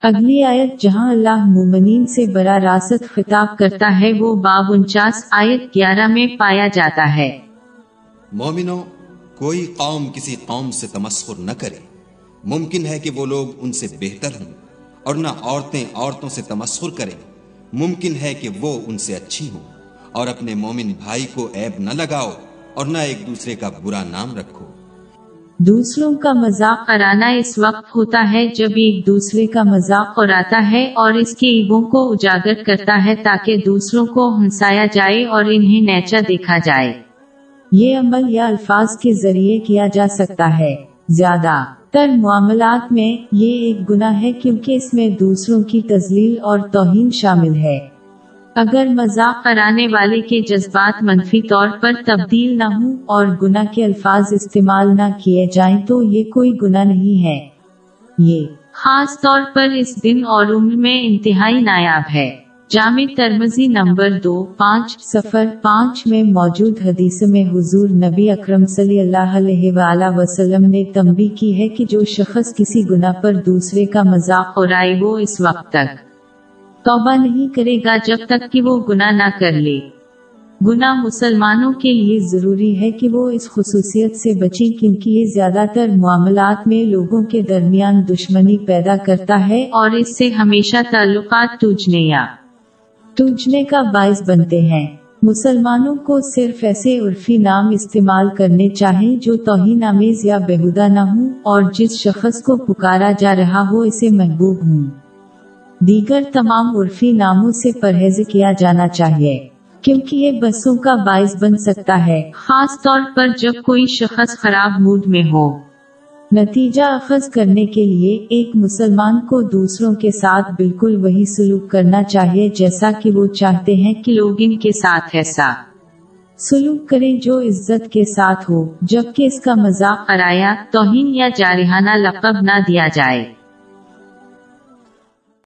اگلی آیت جہاں اللہ مومنین سے برا راست خطاب کرتا ہے، وہ باب انچاس آیت گیارہ میں پایا جاتا ہے۔ مومنوں کوئی قوم کسی قوم سے تمسخر نہ کرے۔ ممکن ہے کہ وہ لوگ ان سے بہتر ہوں اور نہ عورتیں عورتوں سے تمسخر کریں۔ ممکن ہے کہ وہ ان سے اچھی ہوں اور اپنے مومن بھائی کو عیب نہ لگاؤ اور نہ ایک دوسرے کا برا نام رکھو۔ دوسروں کا مذاق اڑانا اس وقت ہوتا ہے جب ایک دوسرے کا مذاق اڑاتا ہے اور اس کے ایبوں کو اجاگر کرتا ہے تاکہ دوسروں کو ہنسایا جائے اور انہیں نیچا دیکھا جائے۔ یہ عمل یا الفاظ کے ذریعے کیا جا سکتا ہے۔ زیادہ تر معاملات میں یہ ایک گناہ ہے کیونکہ اس میں دوسروں کی تزلیل اور توہین شامل ہے۔ اگر مذاق کرانے والے کے جذبات منفی طور پر تبدیل نہ ہوں اور گناہ کے الفاظ استعمال نہ کیے جائیں تو یہ کوئی گناہ نہیں ہے۔ یہ خاص طور پر اس دن اور عمر میں انتہائی نایاب ہے۔ جامع ترمزی نمبر دو، پانچ سفر پانچ میں موجود حدیث میں حضور نبی اکرم صلی اللہ علیہ وآلہ وسلم نے تنبی کی ہے کہ جو شخص کسی گناہ پر دوسرے کا مذاق اڑائے وہ اس وقت تک توبہ نہیں کرے گا جب تک کہ وہ گناہ نہ کر لے۔ گناہ مسلمانوں کے لیے ضروری ہے کہ وہ اس خصوصیت سے بچیں کیونکہ یہ زیادہ تر معاملات میں لوگوں کے درمیان دشمنی پیدا کرتا ہے اور اس سے ہمیشہ تعلقات ٹوجنے یا ٹوجنے کا باعث بنتے ہیں۔ مسلمانوں کو صرف ایسے عرفی نام استعمال کرنے چاہیں جو توہین آمیز یا بےحدہ نہ ہوں اور جس شخص کو پکارا جا رہا ہو اسے محبوب ہوں۔ دیگر تمام عرفی ناموں سے پرہیز کیا جانا چاہیے، کیونکہ یہ بسوں کا باعث بن سکتا ہے، خاص طور پر جب کوئی شخص خراب موڈ میں ہو۔ نتیجہ اخذ کرنے کے لیے ایک مسلمان کو دوسروں کے ساتھ بالکل وہی سلوک کرنا چاہیے جیسا کہ وہ چاہتے ہیں کہ لوگ ان کے ساتھ ایسا سلوک کریں جو عزت کے ساتھ ہو، جبکہ اس کا مذاق ارایا توہین یا جارحانہ لقب نہ دیا جائے۔